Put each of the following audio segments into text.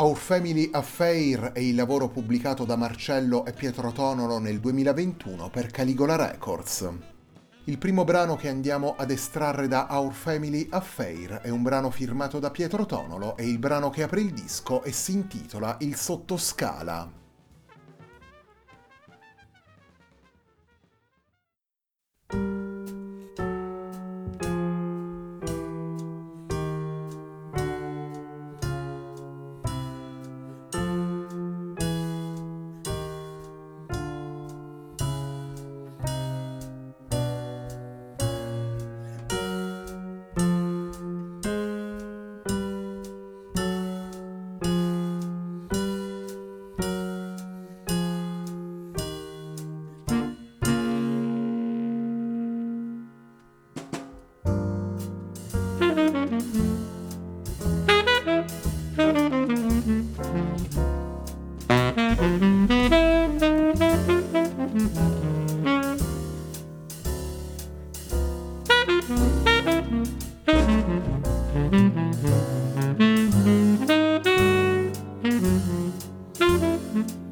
Our Family Affair è il lavoro pubblicato da Marcello e Pietro Tonolo nel 2021 per Caligola Records. Il primo brano che andiamo ad estrarre da Our Family Affair è un brano firmato da Pietro Tonolo e il brano che apre il disco e si intitola Il sottoscala. Mm-hmm.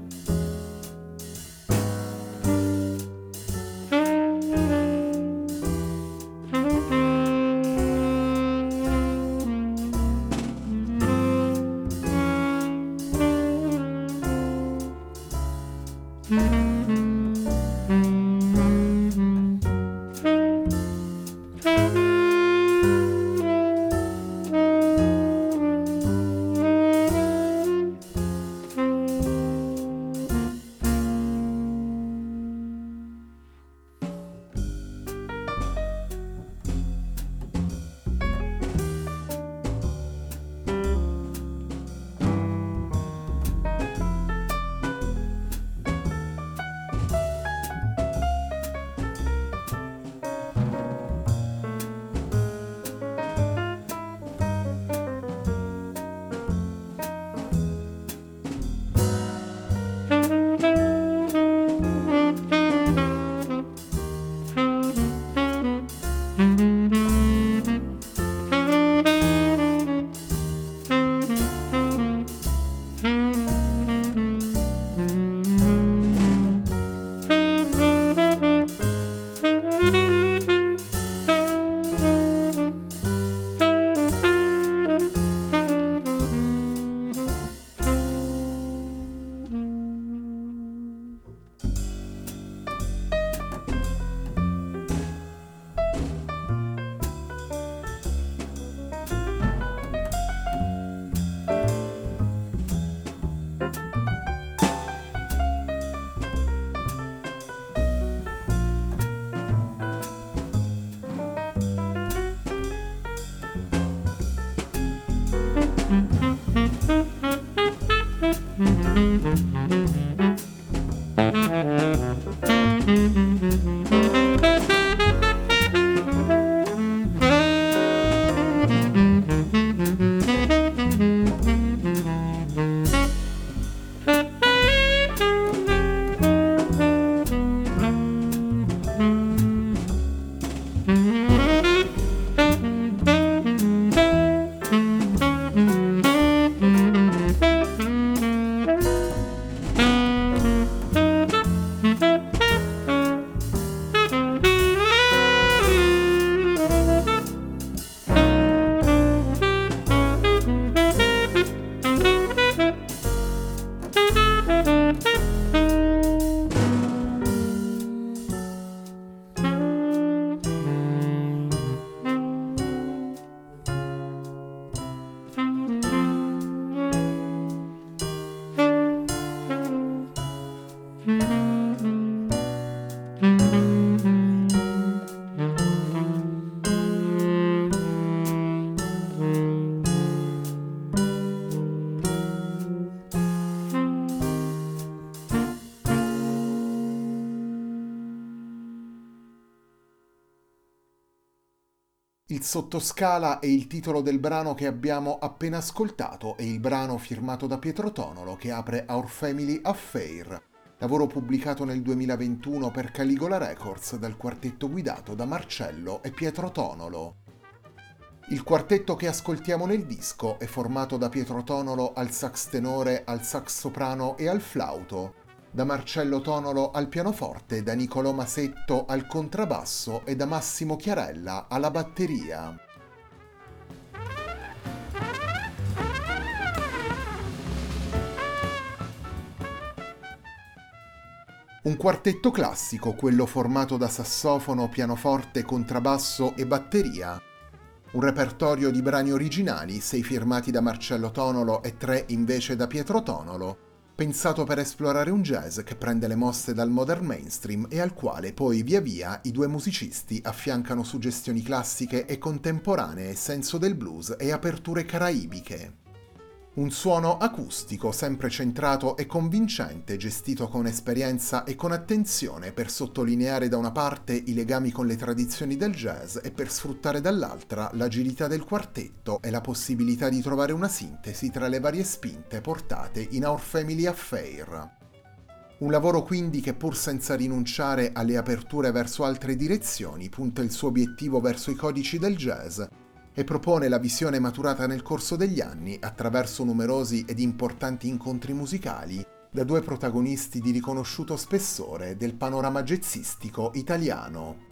Il sottoscala è il titolo del brano che abbiamo appena ascoltato e il brano firmato da Pietro Tonolo che apre Our Family Affair, lavoro pubblicato nel 2021 per Caligola Records dal quartetto guidato da Marcello e Pietro Tonolo. Il quartetto che ascoltiamo nel disco è formato da Pietro Tonolo al sax tenore, al sax soprano e al flauto, da Marcello Tonolo al pianoforte, da Nicolò Masetto al contrabbasso e da Massimo Chiarella alla batteria. Un quartetto classico, quello formato da sassofono, pianoforte, contrabbasso e batteria. Un repertorio di brani originali, sei firmati da Marcello Tonolo e tre invece da Pietro Tonolo, pensato per esplorare un jazz che prende le mosse dal modern mainstream e al quale poi via via i due musicisti affiancano suggestioni classiche e contemporanee, senso del blues e aperture caraibiche. Un suono acustico sempre centrato e convincente, gestito con esperienza e con attenzione per sottolineare da una parte i legami con le tradizioni del jazz e per sfruttare dall'altra l'agilità del quartetto e la possibilità di trovare una sintesi tra le varie spinte portate in Our Family Affair. Un lavoro quindi che pur senza rinunciare alle aperture verso altre direzioni punta il suo obiettivo verso i codici del jazz e propone la visione maturata nel corso degli anni attraverso numerosi ed importanti incontri musicali da due protagonisti di riconosciuto spessore del panorama jazzistico italiano.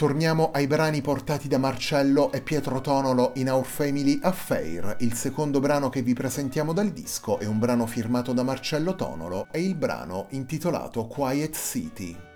Torniamo ai brani portati da Marcello e Pietro Tonolo in Our Family Affair. Il secondo brano che vi presentiamo dal disco è un brano firmato da Marcello Tonolo e il brano intitolato Quiet City.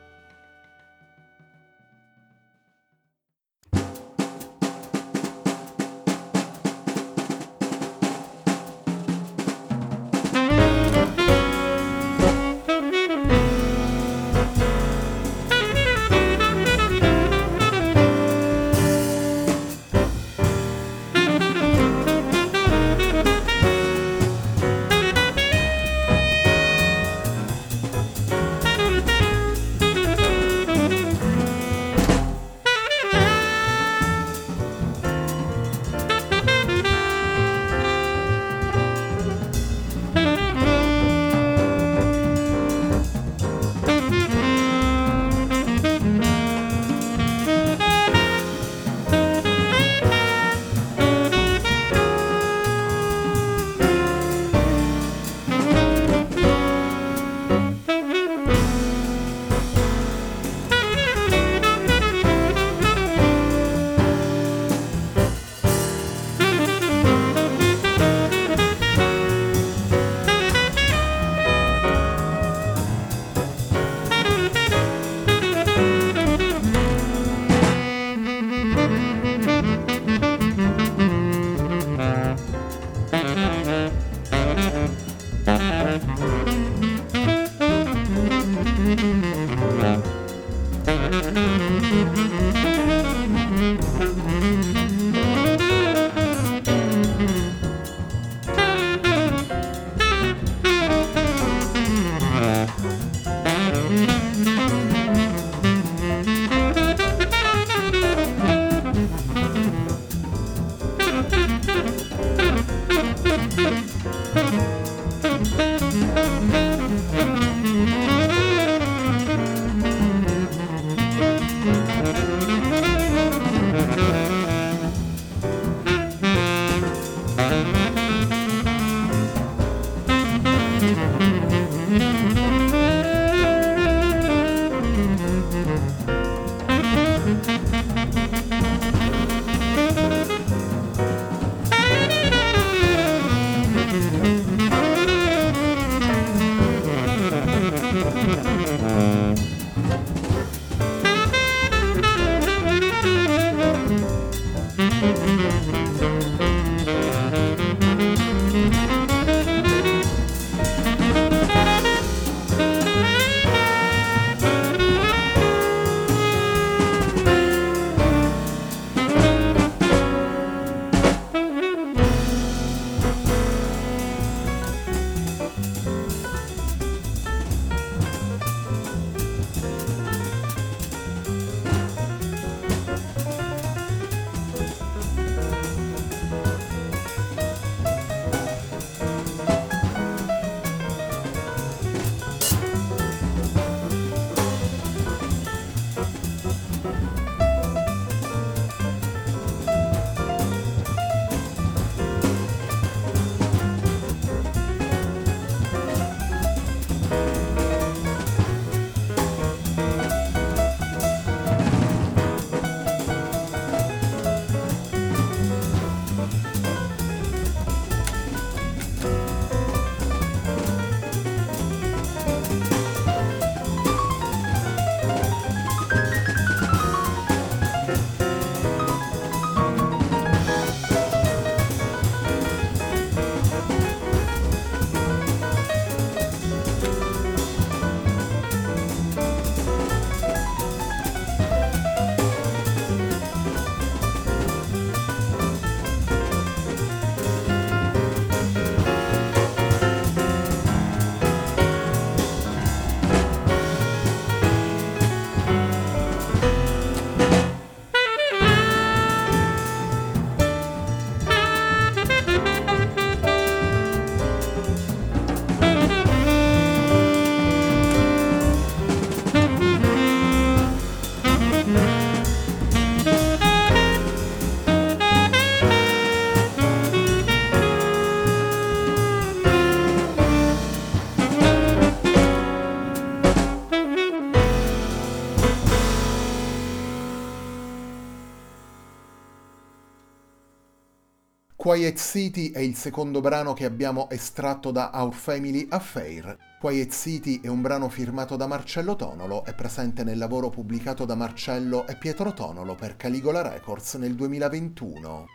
Quiet City è il secondo brano che abbiamo estratto da Our Family Affair. Quiet City è un brano firmato da Marcello Tonolo e presente nel lavoro pubblicato da Marcello e Pietro Tonolo per Caligola Records nel 2021.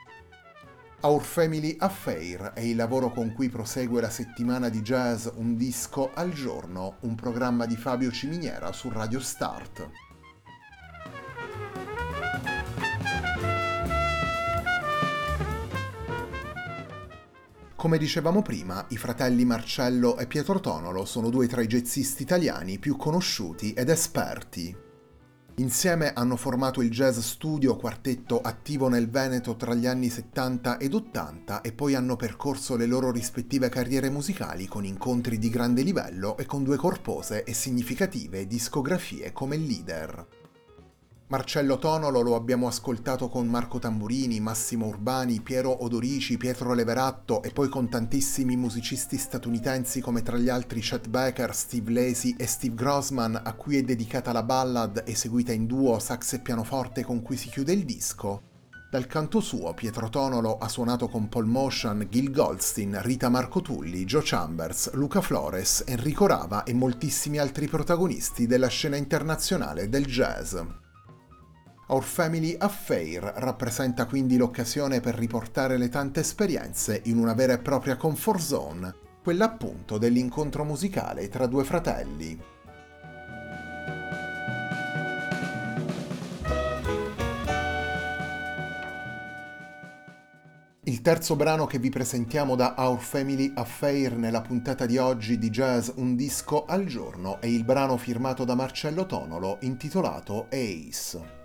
Our Family Affair è il lavoro con cui prosegue la settimana di jazz Un disco al giorno, un programma di Fabio Ciminiera su Radio Start. Come dicevamo prima, i fratelli Marcello e Pietro Tonolo sono due tra i jazzisti italiani più conosciuti ed esperti. Insieme hanno formato il Jazz Studio, quartetto attivo nel Veneto tra gli anni 70 ed 80 e poi hanno percorso le loro rispettive carriere musicali con incontri di grande livello e con due corpose e significative discografie come leader. Marcello Tonolo lo abbiamo ascoltato con Marco Tamburini, Massimo Urbani, Piero Odorici, Pietro Leveratto e poi con tantissimi musicisti statunitensi come tra gli altri Chet Baker, Steve Lacy e Steve Grossman a cui è dedicata la ballad eseguita in duo sax e pianoforte con cui si chiude il disco. Dal canto suo Pietro Tonolo ha suonato con Paul Motion, Gil Goldstein, Rita Marco Tulli, Joe Chambers, Luca Flores, Enrico Rava e moltissimi altri protagonisti della scena internazionale del jazz. Our Family Affair rappresenta quindi l'occasione per riportare le tante esperienze in una vera e propria comfort zone, quella appunto dell'incontro musicale tra due fratelli. Il terzo brano che vi presentiamo da Our Family Affair nella puntata di oggi di Jazz Un disco al giorno è il brano firmato da Marcello Tonolo intitolato Ace.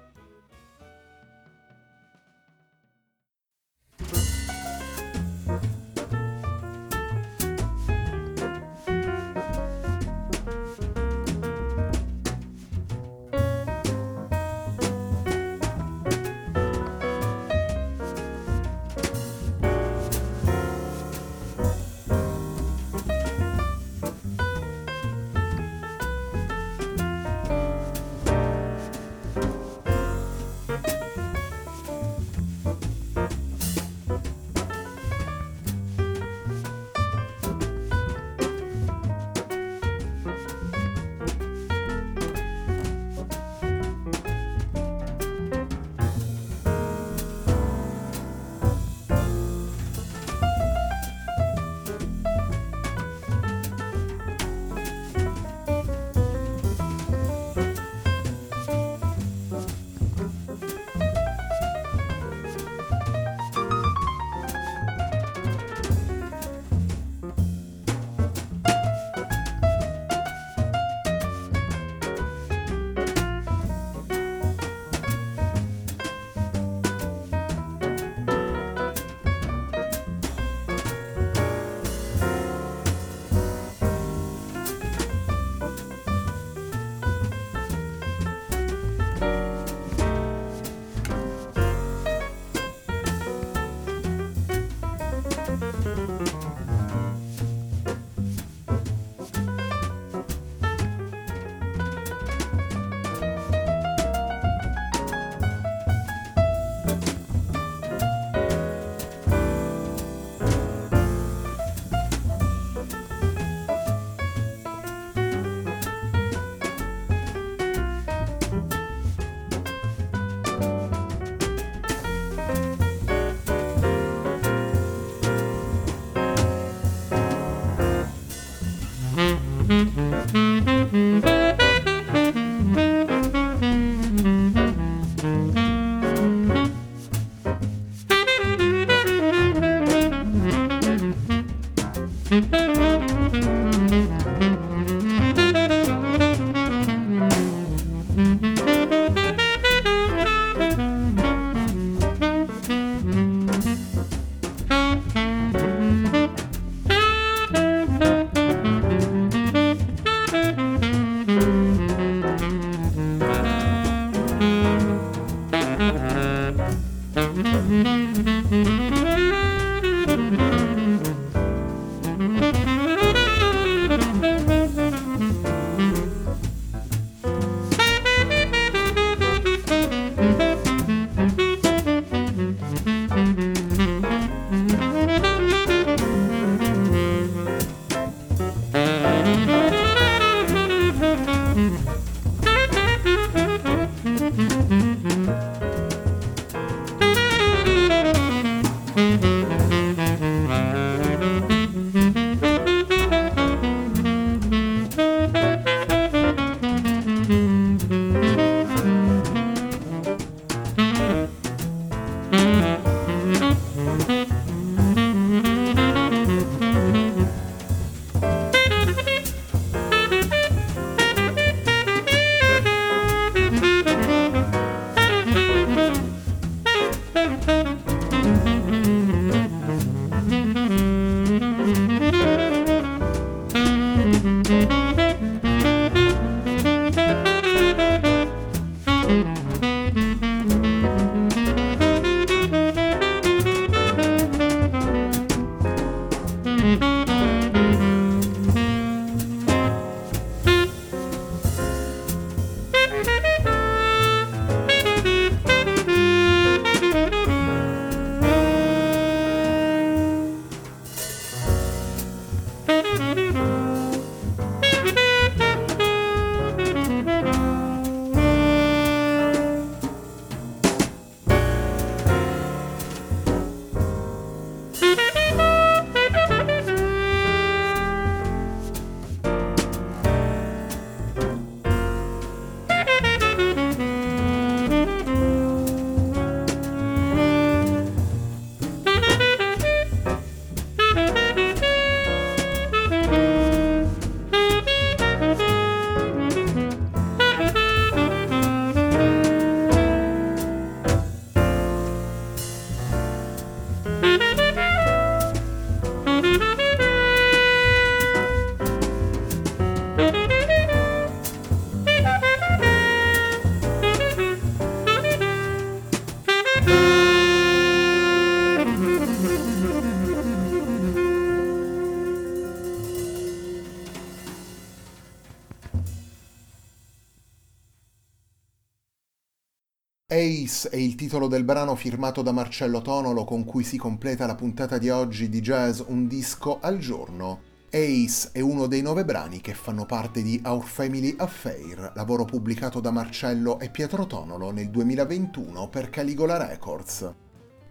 Ace è il titolo del brano firmato da Marcello Tonolo con cui si completa la puntata di oggi di Jazz Un disco al giorno. Ace è uno dei nove brani che fanno parte di Our Family Affair, lavoro pubblicato da Marcello e Pietro Tonolo nel 2021 per Caligola Records.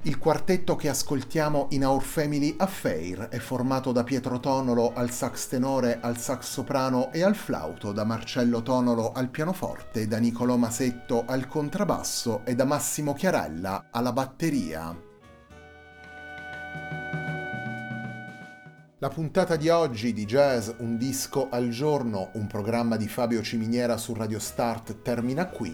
Il quartetto che ascoltiamo in Our Family Affair è formato da Pietro Tonolo al sax tenore, al sax soprano e al flauto, da Marcello Tonolo al pianoforte, da Nicolò Masetto al contrabbasso e da Massimo Chiarella alla batteria. La puntata di oggi di Jazz Un disco al giorno, un programma di Fabio Ciminiera su Radio Start, termina qui.